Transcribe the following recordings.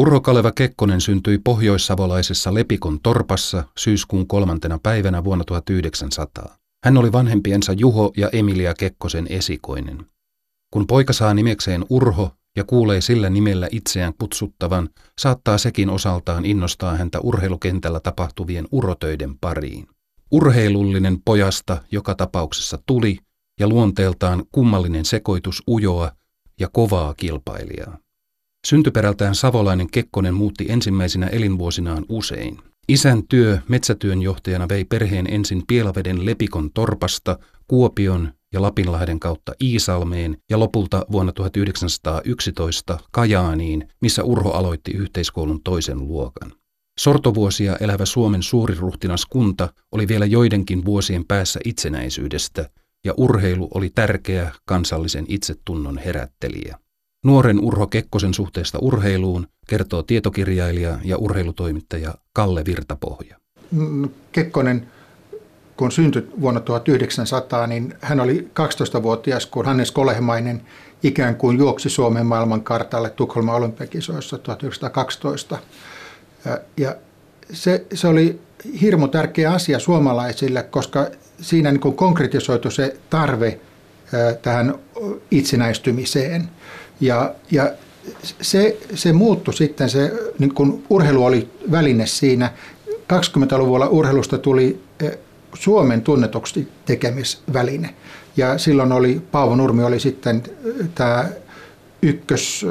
Urho Kaleva Kekkonen syntyi pohjoissavolaisessa Lepikon torpassa syyskuun kolmantena päivänä vuonna 1900. Hän oli vanhempiensa Juho ja Emilia Kekkosen esikoinen. Kun poika saa nimekseen Urho ja kuulee sillä nimellä itseään kutsuttavan, saattaa sekin osaltaan innostaa häntä urheilukentällä tapahtuvien urotöiden pariin. Urheilullinen pojasta joka tapauksessa tuli ja luonteeltaan kummallinen sekoitus ujoa ja kovaa kilpailijaa. Syntyperältään savolainen Kekkonen muutti ensimmäisinä elinvuosinaan usein. Isän työ metsätyönjohtajana vei perheen ensin Pielaveden Lepikon torpasta Kuopion ja Lapinlahden kautta Iisalmeen ja lopulta vuonna 1911 Kajaaniin, missä Urho aloitti yhteiskoulun toisen luokan. Sortovuosia elävä Suomen suuriruhtinaskunta oli vielä joidenkin vuosien päässä itsenäisyydestä, ja urheilu oli tärkeä kansallisen itsetunnon herättelijä. Nuoren Urho Kekkosen suhteesta urheiluun kertoo tietokirjailija ja urheilutoimittaja Kalle Virtapohja. Mm, Kekkonen, kun syntyi vuonna 1900, niin hän oli 12-vuotias, kun Hannes Kolehmainen ikään kuin juoksi Suomen maailmankartalle Tukholman olympiakisoissa 1912. Ja se, se oli hirmu tärkeä asia suomalaisille, koska siinä niin konkretisoitu se tarve tähän itsenäistymiseen. Ja, ja se, se muuttui sitten, se, niin kun urheilu oli väline siinä. 20-luvulla urheilusta tuli Suomen tunnetuksi tekemisväline. Ja silloin oli, Paavo Nurmi oli sitten tämä ykkös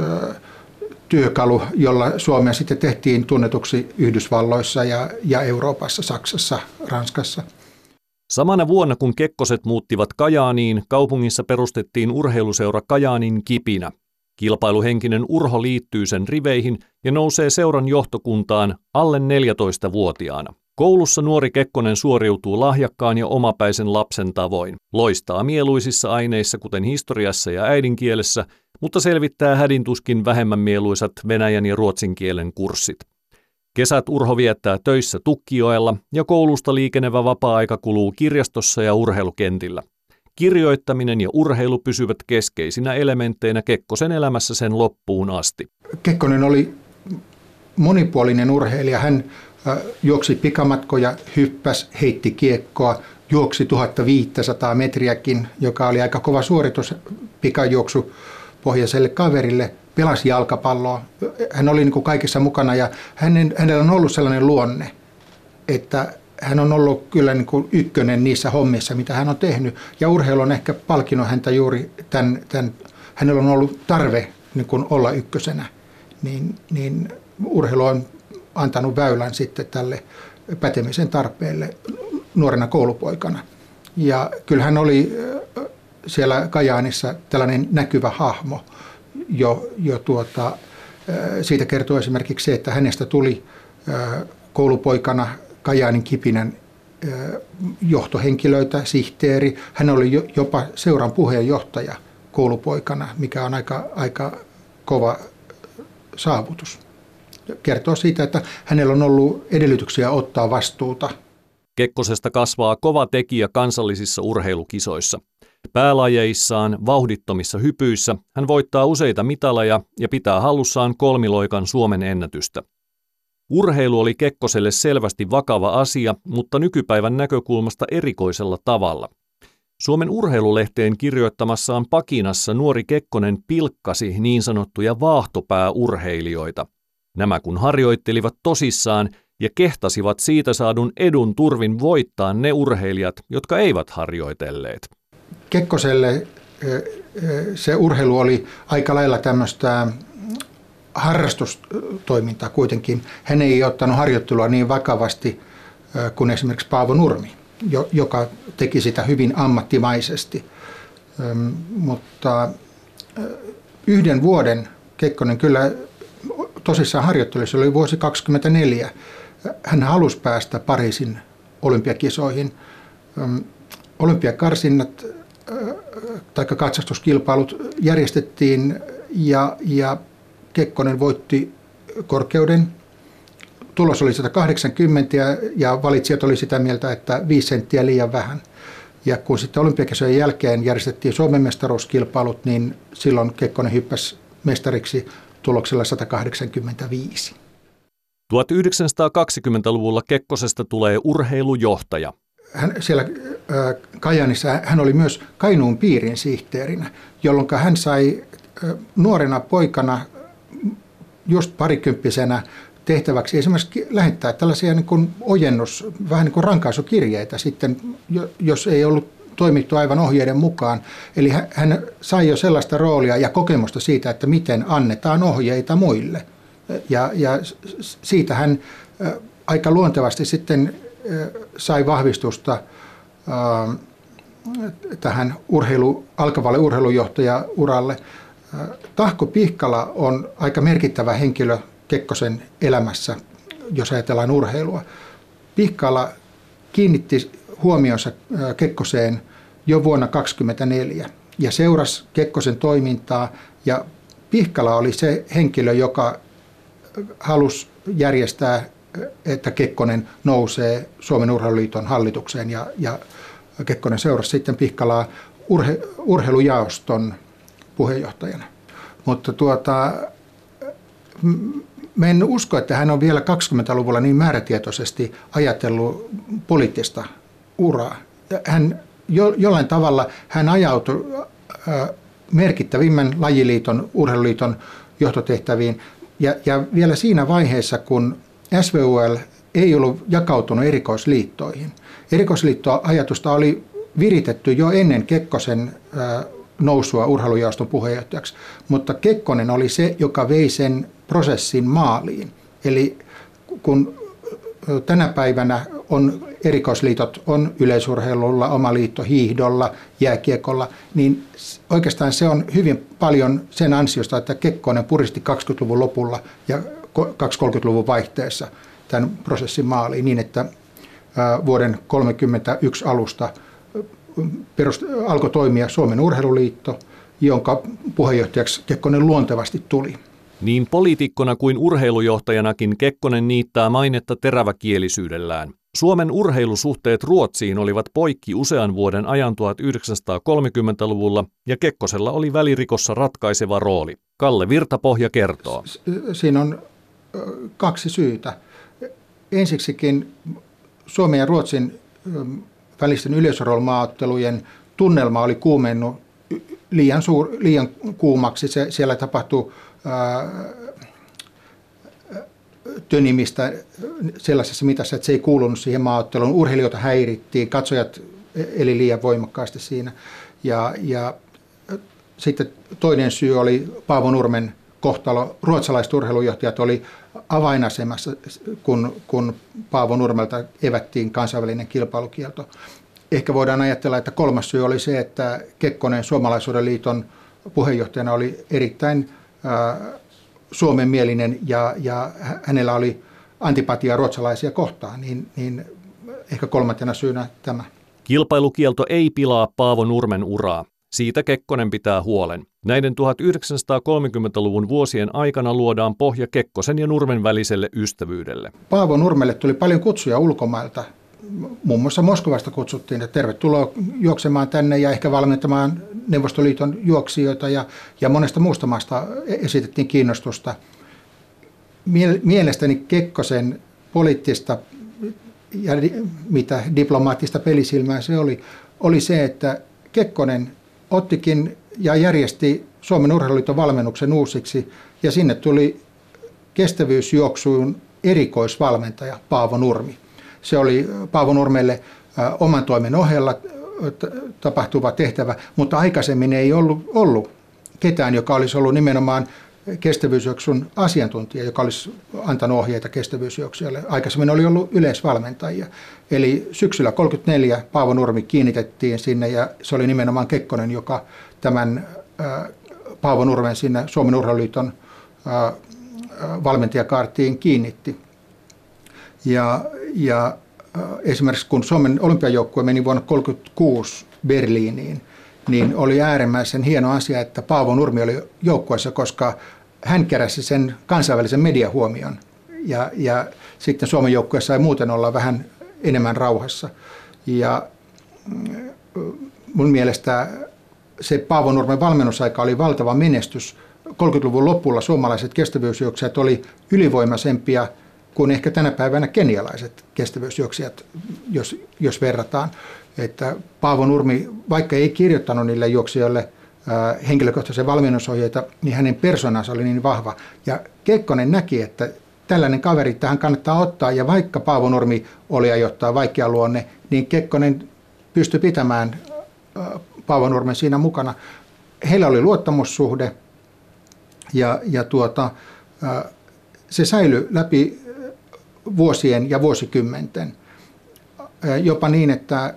työkalu, jolla Suomea sitten tehtiin tunnetuksi Yhdysvalloissa ja, ja Euroopassa, Saksassa, Ranskassa. Samana vuonna, kun Kekkoset muuttivat Kajaaniin, kaupungissa perustettiin urheiluseura Kajaanin kipinä. Kilpailuhenkinen Urho liittyy sen riveihin ja nousee seuran johtokuntaan alle 14-vuotiaana. Koulussa nuori Kekkonen suoriutuu lahjakkaan ja omapäisen lapsen tavoin. Loistaa mieluisissa aineissa kuten historiassa ja äidinkielessä, mutta selvittää hädintuskin vähemmän mieluisat venäjän ja ruotsin kielen kurssit. Kesät Urho viettää töissä Tukkioella ja koulusta liikenevä vapaa-aika kuluu kirjastossa ja urheilukentillä. Kirjoittaminen ja urheilu pysyvät keskeisinä elementteinä Kekkosen elämässä sen loppuun asti. Kekkonen oli monipuolinen urheilija. Hän juoksi pikamatkoja, hyppäs, heitti kiekkoa, juoksi 1500 metriäkin, joka oli aika kova suoritus pikajuoksu pohjaiselle kaverille, pelasi jalkapalloa. Hän oli niin kuin kaikessa mukana ja hänen, hänellä on ollut sellainen luonne, että hän on ollut kyllä niin kuin ykkönen niissä hommissa, mitä hän on tehnyt. Ja urheilu on ehkä palkinut häntä juuri tämän, tämän hänellä on ollut tarve niin kuin olla ykkösenä. Niin, niin urheilu on antanut väylän sitten tälle pätemisen tarpeelle nuorena koulupoikana. Ja kyllä hän oli siellä Kajaanissa tällainen näkyvä hahmo jo, jo tuota, siitä kertoo esimerkiksi se, että hänestä tuli koulupoikana Kajaanin kipinän johtohenkilöitä, sihteeri. Hän oli jopa seuran puheenjohtaja koulupoikana, mikä on aika, aika kova saavutus. Kertoo siitä, että hänellä on ollut edellytyksiä ottaa vastuuta. Kekkosesta kasvaa kova tekijä kansallisissa urheilukisoissa. Päälajeissaan vauhdittomissa hypyissä hän voittaa useita mitaleja ja pitää hallussaan kolmiloikan Suomen ennätystä. Urheilu oli Kekkoselle selvästi vakava asia, mutta nykypäivän näkökulmasta erikoisella tavalla. Suomen urheilulehteen kirjoittamassaan pakinassa nuori Kekkonen pilkkasi niin sanottuja vaahtopääurheilijoita. Nämä kun harjoittelivat tosissaan ja kehtasivat siitä saadun edun turvin voittaa ne urheilijat, jotka eivät harjoitelleet. Kekkoselle se urheilu oli aika lailla tämmöistä harrastustoimintaa kuitenkin. Hän ei ottanut harjoittelua niin vakavasti kuin esimerkiksi Paavo Nurmi, joka teki sitä hyvin ammattimaisesti. Mutta yhden vuoden Kekkonen kyllä tosissaan harjoittelussa oli vuosi 2024. Hän halusi päästä Pariisin olympiakisoihin. Olympiakarsinnat tai katsastuskilpailut järjestettiin ja, ja Kekkonen voitti korkeuden. Tulos oli 180 ja, ja valitsijat oli sitä mieltä, että 5 senttiä liian vähän. Ja kun sitten olympiakisojen jälkeen järjestettiin Suomen mestaruuskilpailut, niin silloin Kekkonen hyppäsi mestariksi tuloksella 185. 1920-luvulla Kekkosesta tulee urheilujohtaja. Hän, siellä Kajanissa hän oli myös Kainuun piirin sihteerinä, jolloin hän sai nuorena poikana just parikymppisenä tehtäväksi esimerkiksi lähettää tällaisia niin kuin ojennus, vähän niin kuin rankaisukirjeitä sitten, jos ei ollut toimittu aivan ohjeiden mukaan. Eli hän sai jo sellaista roolia ja kokemusta siitä, että miten annetaan ohjeita muille. Ja, ja siitä hän aika luontevasti sitten sai vahvistusta tähän urheilu, alkavalle urheilujohtajauralle. Tahko Pihkala on aika merkittävä henkilö Kekkosen elämässä, jos ajatellaan urheilua. Pihkala kiinnitti huomionsa Kekkoseen jo vuonna 1924 ja seurasi Kekkosen toimintaa ja Pihkala oli se henkilö, joka halusi järjestää, että Kekkonen nousee Suomen urheiluliiton hallitukseen ja, ja Kekkonen seurasi sitten Pihkalaa urhe, urheilujaoston puheenjohtajana. Mutta tuota, Mä en usko, että hän on vielä 20-luvulla niin määrätietoisesti ajatellut poliittista uraa. Hän jo, jollain tavalla hän ajautui äh, merkittävimmän lajiliiton, urheiluliiton johtotehtäviin. Ja, ja vielä siinä vaiheessa, kun SVUL ei ollut jakautunut erikoisliittoihin. Erikoisliittoajatusta oli viritetty jo ennen Kekkosen äh, nousua urheilujaoston puheenjohtajaksi, mutta Kekkonen oli se, joka vei sen prosessin maaliin. Eli kun tänä päivänä on erikoisliitot, on yleisurheilulla, oma liitto hiihdolla, jääkiekolla, niin oikeastaan se on hyvin paljon sen ansiosta, että Kekkonen puristi 20-luvun lopulla ja 20-30-luvun vaihteessa tämän prosessin maaliin niin, että vuoden 1931 alusta perust, alkoi toimia Suomen urheiluliitto, jonka puheenjohtajaksi Kekkonen luontevasti tuli. Niin poliitikkona kuin urheilujohtajanakin Kekkonen niittää mainetta teräväkielisyydellään. Suomen urheilusuhteet Ruotsiin olivat poikki usean vuoden ajan 1930-luvulla ja Kekkosella oli välirikossa ratkaiseva rooli. Kalle Virtapohja kertoo. Siinä on kaksi syytä. Ensiksikin Suomen ja Ruotsin välisten yleisroolmaattelujen tunnelma oli kuumennut liian, suur, liian kuumaksi. Se, siellä tapahtui tönimistä sellaisessa mitassa, että se ei kuulunut siihen maaotteluun. Urheilijoita häirittiin, katsojat eli liian voimakkaasti siinä. Ja, ja sitten toinen syy oli Paavo Nurmen kohtalo. Ruotsalaiset urheilujohtajat oli avainasemassa, kun, kun Paavo Nurmelta evättiin kansainvälinen kilpailukielto. Ehkä voidaan ajatella, että kolmas syy oli se, että Kekkonen Suomalaisuuden liiton puheenjohtajana oli erittäin suomenmielinen ja, ja hänellä oli antipatia ruotsalaisia kohtaan, niin, niin ehkä kolmantena syynä tämä. Kilpailukielto ei pilaa Paavo Nurmen uraa. Siitä Kekkonen pitää huolen. Näiden 1930-luvun vuosien aikana luodaan pohja Kekkosen ja Nurmen väliselle ystävyydelle. Paavo Nurmelle tuli paljon kutsuja ulkomailta. Muun muassa Moskovasta kutsuttiin, että tervetuloa juoksemaan tänne ja ehkä valmentamaan Neuvostoliiton juoksijoita ja, ja monesta muusta maasta esitettiin kiinnostusta. Mielestäni Kekkosen poliittista ja mitä diplomaattista pelisilmää se oli, oli se, että Kekkonen ottikin ja järjesti Suomen urheiluliiton valmennuksen uusiksi ja sinne tuli kestävyysjuoksuun erikoisvalmentaja Paavo Nurmi. Se oli Paavo Nurmelle oman toimen ohella tapahtuva tehtävä, mutta aikaisemmin ei ollut, ollut ketään, joka olisi ollut nimenomaan kestävyysjuoksun asiantuntija, joka olisi antanut ohjeita kestävyysjuoksijalle. Aikaisemmin oli ollut yleisvalmentajia. Eli syksyllä 34 Paavo Nurmi kiinnitettiin sinne ja se oli nimenomaan Kekkonen, joka tämän Paavo Nurmen sinne Suomen urheiluliiton valmentajakaartiin kiinnitti. Ja, ja esimerkiksi kun Suomen olympiajoukkue meni vuonna 1936 Berliiniin, niin oli äärimmäisen hieno asia, että Paavo Nurmi oli joukkueessa, koska hän keräsi sen kansainvälisen mediahuomion. Ja, ja sitten Suomen joukkue sai muuten olla vähän enemmän rauhassa. Ja mm, mun mielestä se Paavo Nurmen valmennusaika oli valtava menestys 30-luvun lopulla suomalaiset kestävyysjuoksijat oli ylivoimaisempia kuin ehkä tänä päivänä kenialaiset kestävyysjuoksijat, jos, jos verrataan. Että Paavo Nurmi, vaikka ei kirjoittanut niille juoksijoille henkilökohtaisen valmennusohjeita, niin hänen persoonansa oli niin vahva. Ja Kekkonen näki, että tällainen kaveri tähän kannattaa ottaa, ja vaikka Paavo Nurmi oli ajoittaa vaikea luonne, niin Kekkonen pystyi pitämään Paavo Nurmen siinä mukana. Heillä oli luottamussuhde, ja, ja tuota, se säilyi läpi vuosien ja vuosikymmenten. Jopa niin, että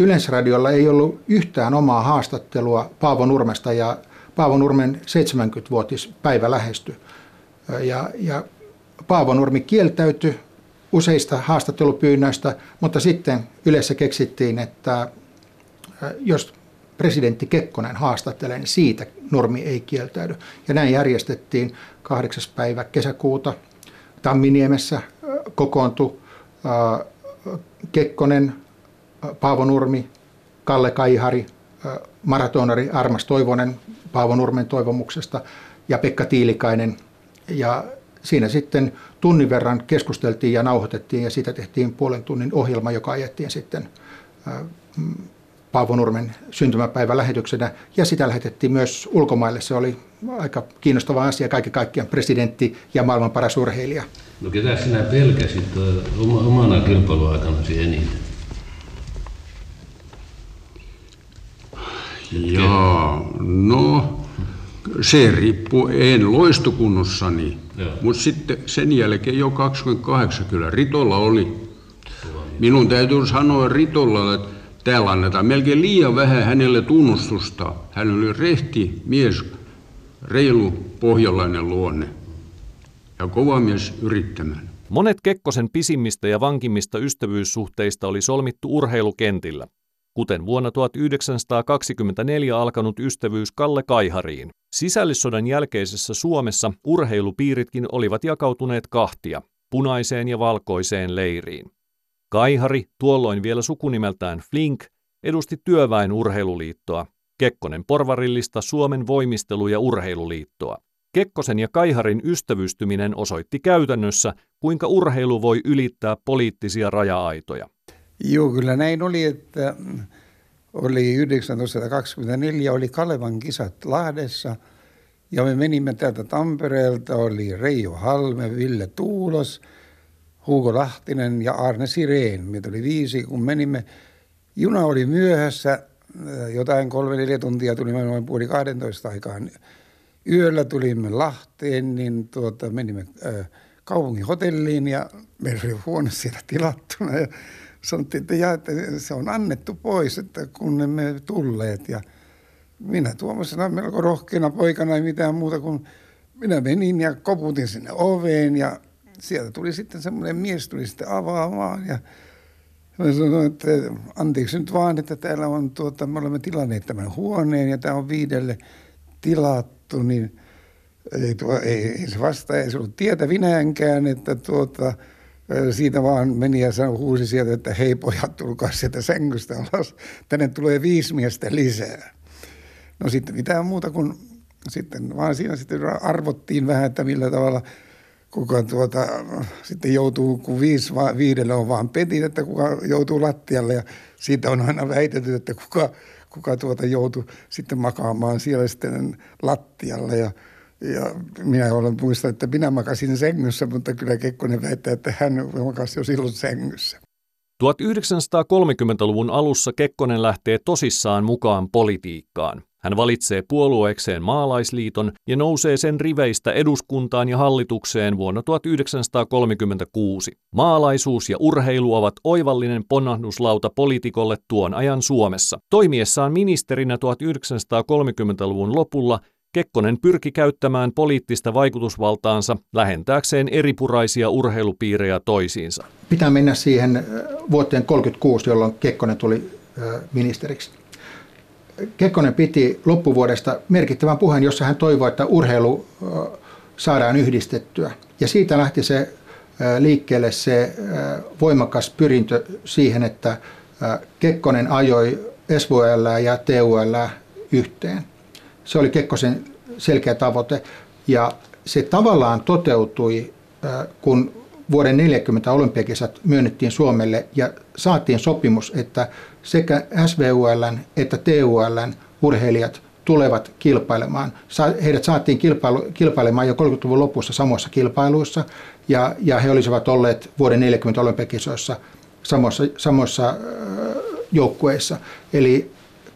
Yleisradiolla ei ollut yhtään omaa haastattelua Paavo Nurmesta ja Paavo Nurmen 70-vuotispäivä lähestyi. Ja, ja Paavo Nurmi kieltäytyi useista haastattelupyynnöistä, mutta sitten yleensä keksittiin, että jos presidentti Kekkonen haastattelee, niin siitä Nurmi ei kieltäydy. Ja näin järjestettiin 8. päivä kesäkuuta Tamminiemessä kokoontui Kekkonen, Paavo Nurmi, Kalle Kaihari, maratonari Armas Toivonen Paavo Nurmen toivomuksesta ja Pekka Tiilikainen. Ja siinä sitten tunnin verran keskusteltiin ja nauhoitettiin ja siitä tehtiin puolen tunnin ohjelma, joka ajettiin sitten Paavo Nurmen syntymäpäivän lähetyksenä ja sitä lähetettiin myös ulkomaille. Se oli aika kiinnostava asia kaiken kaikkiaan, presidentti ja maailman paras urheilija. No ketä sinä pelkäsit omana kilpailuaikanasi eniten? Jaa, no se riippuu, en loistokunnossani, mutta sitten sen jälkeen jo 28 kyllä Ritolla oli. Minun täytyy sanoa Ritolla, että täällä annetaan melkein liian vähän hänelle tunnustusta. Hän oli rehti mies, reilu pohjalainen luonne ja kova mies yrittämään. Monet Kekkosen pisimmistä ja vankimmista ystävyyssuhteista oli solmittu urheilukentillä, kuten vuonna 1924 alkanut ystävyys Kalle Kaihariin. Sisällissodan jälkeisessä Suomessa urheilupiiritkin olivat jakautuneet kahtia, punaiseen ja valkoiseen leiriin. Kaihari, tuolloin vielä sukunimeltään Flink, edusti työväen urheiluliittoa, Kekkonen porvarillista Suomen voimistelu- ja urheiluliittoa. Kekkosen ja Kaiharin ystävystyminen osoitti käytännössä, kuinka urheilu voi ylittää poliittisia raja-aitoja. Joo, kyllä näin oli, että oli 1924 oli Kalevan kisat Lahdessa ja me menimme täältä Tampereelta, oli Reijo Halme, Ville Tuulos – Hugo Lahtinen ja Arne Sireen. Meitä oli viisi, kun menimme. Juna oli myöhässä, äh, jotain kolme neljä tuntia tulimme noin puoli 12 aikaan. Yöllä tulimme Lahteen, niin tuota, menimme äh, kaupungin hotelliin ja meillä oli huone siellä tilattuna. Ja sanottiin, että, ja, että se on annettu pois, että kun emme tulleet. Ja minä tuommoisena melko rohkeana poikana ei mitään muuta kuin minä menin ja koputin sinne oveen ja sieltä tuli sitten semmoinen mies tuli sitten avaamaan ja mä sanoin, että anteeksi nyt vaan, että täällä on tuota, me olemme tilanneet tämän huoneen ja tämä on viidelle tilattu, niin ei, tuo, ei, ei se vasta, ei se ollut tietävinäänkään, että tuota, siitä vaan meni ja sanoi, huusi sieltä, että hei pojat, tulkaa sieltä sängystä alas, tänne tulee viisi miestä lisää. No sitten mitään muuta kuin sitten vaan siinä sitten arvottiin vähän, että millä tavalla – kuka tuota, sitten joutuu, kun viisi, viidelle on vaan petit, että kuka joutuu lattialle. Ja siitä on aina väitetty, että kuka, kuka tuota joutuu sitten makaamaan siellä sitten lattialle. Ja ja minä olen muistan, että minä makasin sängyssä, mutta kyllä Kekkonen väittää, että hän makasi jo silloin sängyssä. 1930-luvun alussa Kekkonen lähtee tosissaan mukaan politiikkaan. Hän valitsee puolueekseen maalaisliiton ja nousee sen riveistä eduskuntaan ja hallitukseen vuonna 1936. Maalaisuus ja urheilu ovat oivallinen ponnahduslauta poliitikolle tuon ajan Suomessa. Toimiessaan ministerinä 1930-luvun lopulla Kekkonen pyrki käyttämään poliittista vaikutusvaltaansa lähentääkseen eripuraisia urheilupiirejä toisiinsa. Pitää mennä siihen vuoteen 1936, jolloin Kekkonen tuli ministeriksi. Kekkonen piti loppuvuodesta merkittävän puheen, jossa hän toivoi, että urheilu saadaan yhdistettyä. Ja siitä lähti se liikkeelle se voimakas pyrintö siihen, että Kekkonen ajoi SVL ja TUL yhteen. Se oli Kekkosen selkeä tavoite. Ja se tavallaan toteutui, kun vuoden 40 olympiakisat myönnettiin Suomelle ja saatiin sopimus, että sekä SVUL että TUL urheilijat tulevat kilpailemaan. Heidät saatiin kilpailemaan jo 30-luvun lopussa samoissa kilpailuissa ja, ja he olisivat olleet vuoden 40 olympiakisoissa samoissa, samoissa joukkueissa. Eli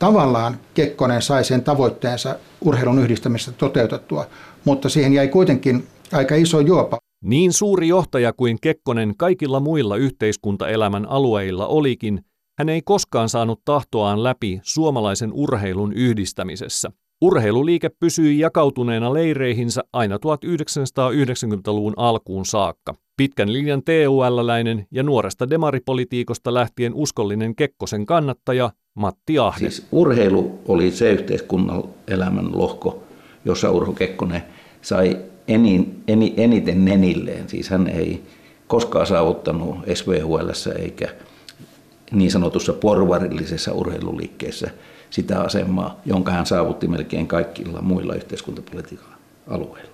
tavallaan Kekkonen sai sen tavoitteensa urheilun yhdistämistä toteutettua, mutta siihen jäi kuitenkin aika iso juopa. Niin suuri johtaja kuin Kekkonen kaikilla muilla yhteiskuntaelämän alueilla olikin, hän ei koskaan saanut tahtoaan läpi suomalaisen urheilun yhdistämisessä. Urheiluliike pysyi jakautuneena leireihinsä aina 1990-luvun alkuun saakka. Pitkän linjan TUL-läinen ja nuoresta demaripolitiikosta lähtien uskollinen Kekkosen kannattaja Matti Ahde. Siis urheilu oli se yhteiskunnan elämän lohko, jossa Urho Kekkonen sai enin, eni, eniten nenilleen. Siis hän ei koskaan saavuttanut SVUL eikä niin sanotussa porvarillisessa urheiluliikkeessä sitä asemaa, jonka hän saavutti melkein kaikilla muilla yhteiskuntapolitiikan alueilla.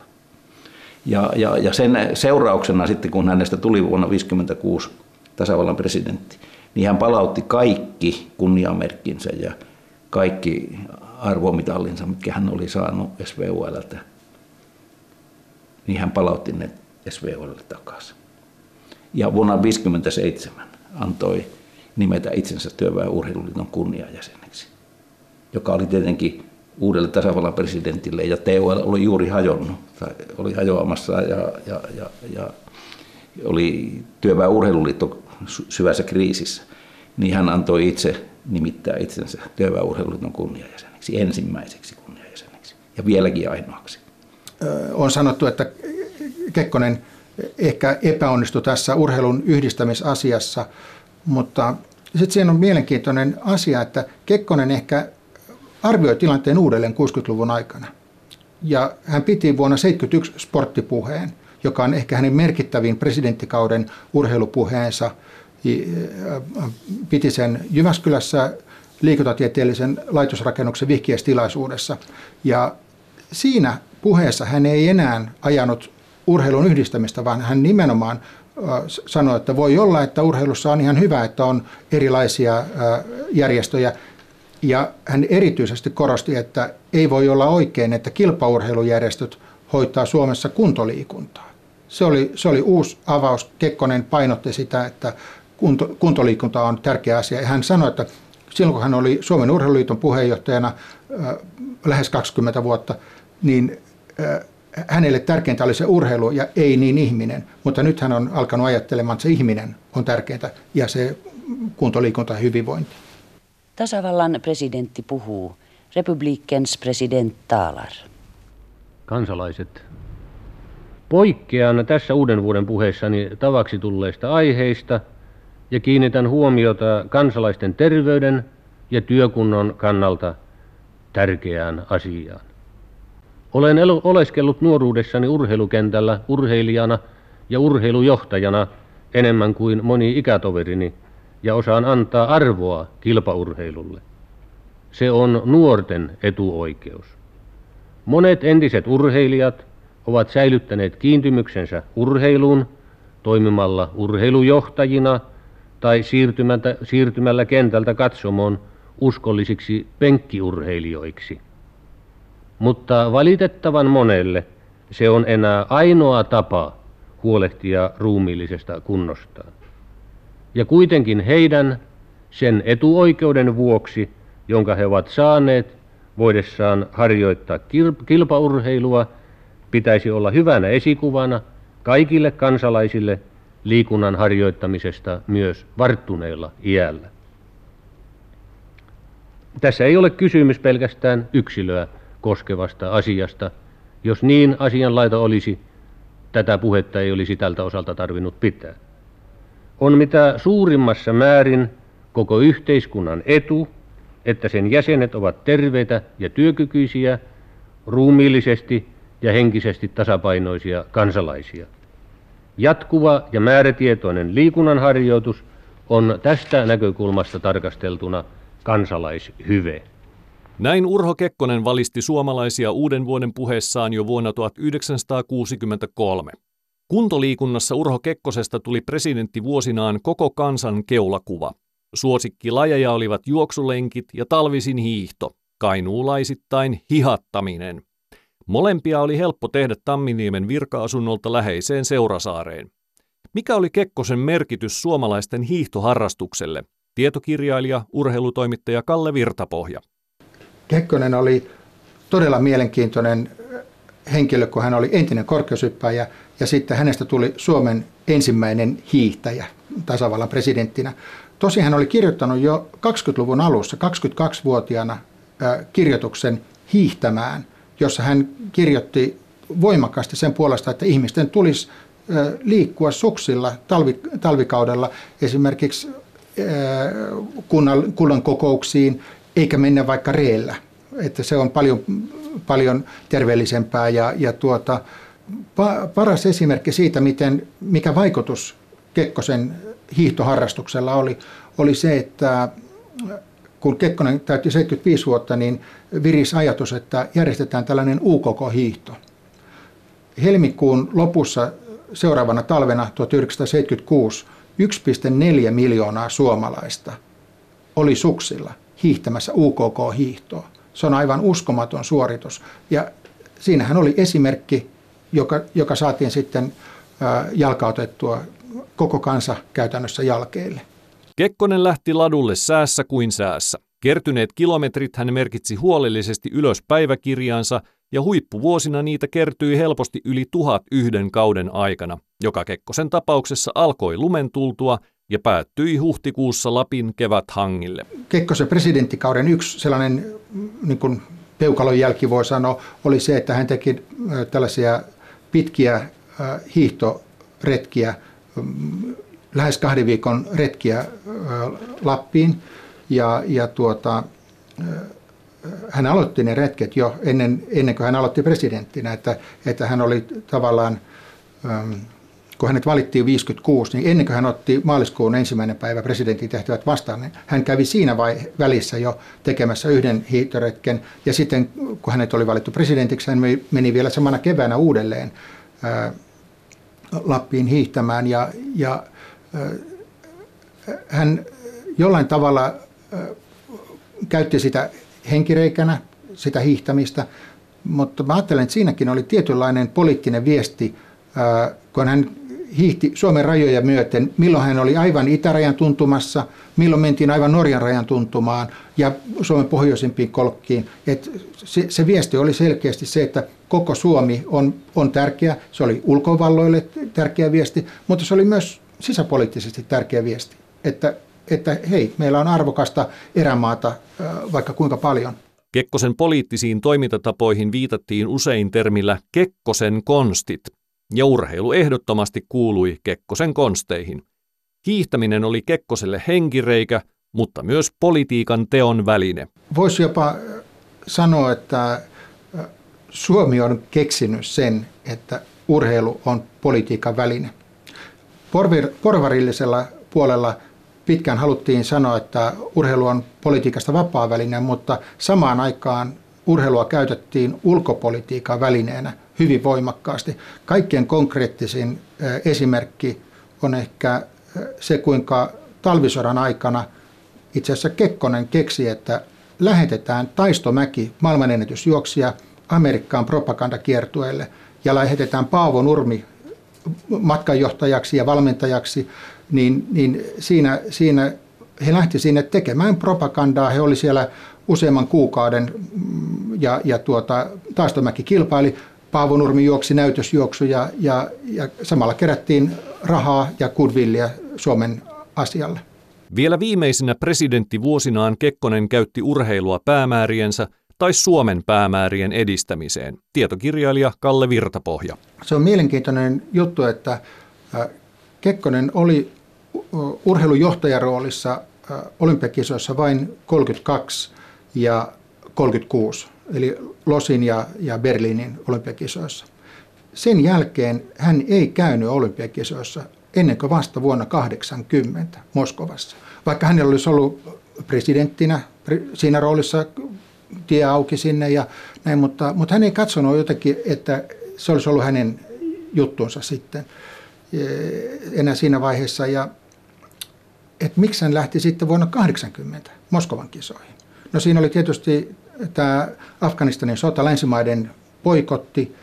Ja, ja, ja sen seurauksena sitten, kun hänestä tuli vuonna 1956 tasavallan presidentti, niin hän palautti kaikki kunniamerkkinsä ja kaikki arvomitallinsa, mitkä hän oli saanut SVULtä, niin hän palautti ne SVULlle takaisin. Ja vuonna 1957 antoi nimetä itsensä työväen urheiluliiton kunniajäseneksi, joka oli tietenkin uudelle tasavallan presidentille ja TUL oli juuri hajonnut, tai oli hajoamassa ja, ja, ja, ja oli työväen urheiluliitto syvässä kriisissä, niin hän antoi itse nimittää itsensä työväen urheiluliiton kunniajäseneksi, ensimmäiseksi kunniajäseneksi ja vieläkin ainoaksi. On sanottu, että Kekkonen ehkä epäonnistui tässä urheilun yhdistämisasiassa, mutta sitten siinä on mielenkiintoinen asia, että Kekkonen ehkä arvioi tilanteen uudelleen 60-luvun aikana. Ja hän piti vuonna 1971 sporttipuheen, joka on ehkä hänen merkittävin presidenttikauden urheilupuheensa. Piti sen Jyväskylässä liikuntatieteellisen laitosrakennuksen vihkiästilaisuudessa. Ja siinä puheessa hän ei enää ajanut urheilun yhdistämistä, vaan hän nimenomaan sanoi, että voi olla, että urheilussa on ihan hyvä, että on erilaisia järjestöjä. Ja hän erityisesti korosti, että ei voi olla oikein, että kilpaurheilujärjestöt hoitaa Suomessa kuntoliikuntaa. Se oli, se oli uusi avaus. Kekkonen painotti sitä, että kunto, kuntoliikunta on tärkeä asia. Ja hän sanoi, että silloin kun hän oli Suomen urheiluliiton puheenjohtajana äh, lähes 20 vuotta, niin äh, hänelle tärkeintä oli se urheilu ja ei niin ihminen, mutta nyt hän on alkanut ajattelemaan, että se ihminen on tärkeintä ja se kuntoliikunta ja hyvinvointi. Tasavallan presidentti puhuu. Republikens president talar. Kansalaiset, poikkean tässä uuden vuoden puheessani tavaksi tulleista aiheista ja kiinnitän huomiota kansalaisten terveyden ja työkunnon kannalta tärkeään asiaan. Olen oleskellut nuoruudessani urheilukentällä urheilijana ja urheilujohtajana enemmän kuin moni ikätoverini ja osaan antaa arvoa kilpaurheilulle. Se on nuorten etuoikeus. Monet entiset urheilijat ovat säilyttäneet kiintymyksensä urheiluun toimimalla urheilujohtajina tai siirtymällä kentältä katsomoon uskollisiksi penkkiurheilijoiksi mutta valitettavan monelle se on enää ainoa tapa huolehtia ruumiillisesta kunnostaan. Ja kuitenkin heidän sen etuoikeuden vuoksi, jonka he ovat saaneet voidessaan harjoittaa kilpaurheilua, pitäisi olla hyvänä esikuvana kaikille kansalaisille liikunnan harjoittamisesta myös varttuneella iällä. Tässä ei ole kysymys pelkästään yksilöä, koskevasta asiasta. Jos niin asianlaita olisi, tätä puhetta ei olisi tältä osalta tarvinnut pitää. On mitä suurimmassa määrin koko yhteiskunnan etu, että sen jäsenet ovat terveitä ja työkykyisiä, ruumiillisesti ja henkisesti tasapainoisia kansalaisia. Jatkuva ja määrätietoinen liikunnanharjoitus on tästä näkökulmasta tarkasteltuna kansalaishyve. Näin Urho Kekkonen valisti suomalaisia uuden vuoden puheessaan jo vuonna 1963. Kuntoliikunnassa Urho Kekkosesta tuli presidentti vuosinaan koko kansan keulakuva. Suosikkilajeja olivat juoksulenkit ja talvisin hiihto, kainuulaisittain hihattaminen. Molempia oli helppo tehdä Tamminiemen virka-asunnolta läheiseen Seurasaareen. Mikä oli Kekkosen merkitys suomalaisten hiihtoharrastukselle? Tietokirjailija, urheilutoimittaja Kalle Virtapohja. Kekkonen oli todella mielenkiintoinen henkilö, kun hän oli entinen korkeushyppäjä ja sitten hänestä tuli Suomen ensimmäinen hiihtäjä tasavallan presidenttinä. Tosi hän oli kirjoittanut jo 20-luvun alussa, 22-vuotiaana, kirjoituksen hiihtämään, jossa hän kirjoitti voimakkaasti sen puolesta, että ihmisten tulisi liikkua suksilla talvi, talvikaudella esimerkiksi kunnan, kunnan kokouksiin, eikä mennä vaikka reellä. Että se on paljon, paljon terveellisempää ja, ja tuota, pa, paras esimerkki siitä, miten, mikä vaikutus Kekkosen hiihtoharrastuksella oli, oli se, että kun Kekkonen täytti 75 vuotta, niin viris ajatus, että järjestetään tällainen UKK-hiihto. Helmikuun lopussa seuraavana talvena 1976 1,4 miljoonaa suomalaista oli suksilla hiihtämässä UKK-hiihtoa. Se on aivan uskomaton suoritus. Ja siinähän oli esimerkki, joka, joka saatiin sitten jalkautettua koko kansa käytännössä jalkeille. Kekkonen lähti ladulle säässä kuin säässä. Kertyneet kilometrit hän merkitsi huolellisesti ylös päiväkirjaansa ja huippuvuosina niitä kertyi helposti yli tuhat yhden kauden aikana, joka Kekkosen tapauksessa alkoi lumen tultua ja päättyi huhtikuussa Lapin keväthangille. Kekkosen presidenttikauden yksi sellainen niin kuin peukalon jälki voi sanoa, oli se, että hän teki tällaisia pitkiä hiihtoretkiä, mm, lähes kahden viikon retkiä Lappiin. Ja, ja tuota, hän aloitti ne retket jo ennen, ennen kuin hän aloitti presidenttinä, että, että hän oli tavallaan, kun hänet valittiin 56, niin ennen kuin hän otti maaliskuun ensimmäinen päivä presidentin tehtävät vastaan, niin hän kävi siinä vai välissä jo tekemässä yhden hiihtoretken. Ja sitten kun hänet oli valittu presidentiksi, hän meni vielä samana keväänä uudelleen ää, Lappiin hiihtämään. Ja, ja ää, hän jollain tavalla ää, käytti sitä henkireikänä sitä hiihtämistä, mutta mä ajattelen, että siinäkin oli tietynlainen poliittinen viesti, kun hän hiihti Suomen rajoja myöten, milloin hän oli aivan itärajan tuntumassa, milloin mentiin aivan Norjan rajan tuntumaan ja Suomen pohjoisimpiin kolkkiin. Et se, se viesti oli selkeästi se, että koko Suomi on, on tärkeä. Se oli ulkovalloille tärkeä viesti, mutta se oli myös sisäpoliittisesti tärkeä viesti, että että hei, meillä on arvokasta erämaata vaikka kuinka paljon. Kekkosen poliittisiin toimintatapoihin viitattiin usein termillä Kekkosen konstit, ja urheilu ehdottomasti kuului Kekkosen konsteihin. Hiihtäminen oli Kekkoselle henkireikä, mutta myös politiikan teon väline. Voisi jopa sanoa, että Suomi on keksinyt sen, että urheilu on politiikan väline. Porvarillisella puolella – pitkään haluttiin sanoa, että urheilu on politiikasta vapaa väline, mutta samaan aikaan urheilua käytettiin ulkopolitiikan välineenä hyvin voimakkaasti. Kaikkein konkreettisin esimerkki on ehkä se, kuinka talvisodan aikana itse asiassa Kekkonen keksi, että lähetetään taistomäki maailmanennätysjuoksija Amerikkaan propagandakiertueelle ja lähetetään Paavo Nurmi matkanjohtajaksi ja valmentajaksi niin, niin siinä, siinä he lähti sinne tekemään propagandaa. He oli siellä useamman kuukauden mm, ja, ja tuota, Taastomäki kilpaili. Paavo Nurmi juoksi näytösjuoksuja ja, ja samalla kerättiin rahaa ja goodwillia Suomen asialle. Vielä viimeisinä presidenttivuosinaan Kekkonen käytti urheilua päämääriensä tai Suomen päämäärien edistämiseen. Tietokirjailija Kalle Virtapohja. Se on mielenkiintoinen juttu, että Kekkonen oli urheilujohtajaroolissa olympiakisoissa vain 32 ja 36, eli Losin ja, ja Berliinin olympiakisoissa. Sen jälkeen hän ei käynyt olympiakisoissa ennen kuin vasta vuonna 80 Moskovassa. Vaikka hänellä olisi ollut presidenttinä siinä roolissa tie auki sinne ja näin, mutta, mutta hän ei katsonut jotenkin, että se olisi ollut hänen juttunsa sitten enää siinä vaiheessa. Ja että miksi hän lähti sitten vuonna 80 Moskovan kisoihin. No siinä oli tietysti tämä Afganistanin sota, länsimaiden poikotti.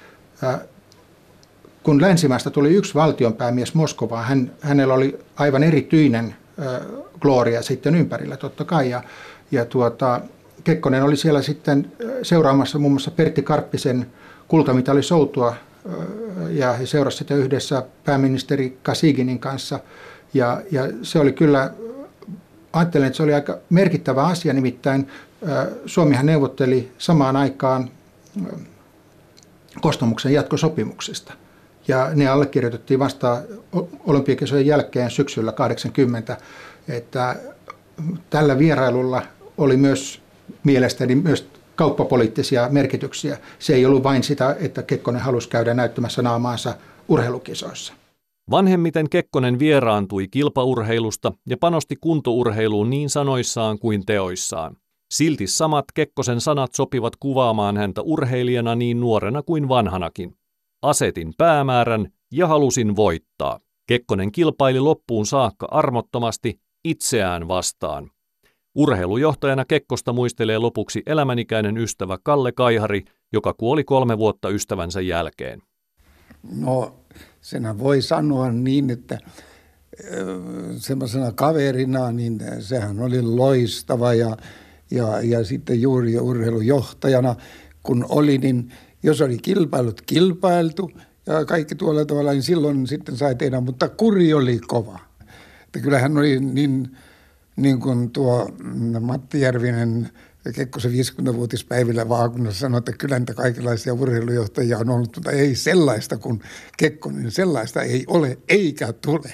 Kun länsimaista tuli yksi valtionpäämies Moskovaan, hän, hänellä oli aivan erityinen gloria sitten ympärillä totta kai. Ja, ja tuota, Kekkonen oli siellä sitten seuraamassa muun muassa Pertti Karppisen kultamitali soutua ja he seurasivat sitä yhdessä pääministeri Kasiginin kanssa. Ja, ja se oli kyllä, ajattelen, että se oli aika merkittävä asia, nimittäin Suomihan neuvotteli samaan aikaan kostamuksen jatkosopimuksesta. Ja ne allekirjoitettiin vasta olympiakisojen jälkeen syksyllä 80, että tällä vierailulla oli myös mielestäni myös kauppapoliittisia merkityksiä. Se ei ollut vain sitä, että Kekkonen halusi käydä näyttämässä naamaansa urheilukisoissa. Vanhemmiten Kekkonen vieraantui kilpaurheilusta ja panosti kuntourheiluun niin sanoissaan kuin teoissaan. Silti samat Kekkosen sanat sopivat kuvaamaan häntä urheilijana niin nuorena kuin vanhanakin. Asetin päämäärän ja halusin voittaa. Kekkonen kilpaili loppuun saakka armottomasti itseään vastaan. Urheilujohtajana Kekkosta muistelee lopuksi elämänikäinen ystävä Kalle Kaihari, joka kuoli kolme vuotta ystävänsä jälkeen. No, senä voi sanoa niin, että semmoisena kaverina, niin sehän oli loistava ja, ja, ja sitten juuri urheilujohtajana, kun oli, niin jos oli kilpailut kilpailtu ja kaikki tuolla tavalla, niin silloin sitten sai tehdä, mutta kuri oli kova. Että kyllähän oli niin niin kuin tuo Matti Järvinen Kekkosen 50-vuotispäivillä vaakunnassa sanoi, että kyllä niitä kaikenlaisia urheilujohtajia on ollut, mutta ei sellaista kuin Kekkonen, sellaista ei ole eikä tule.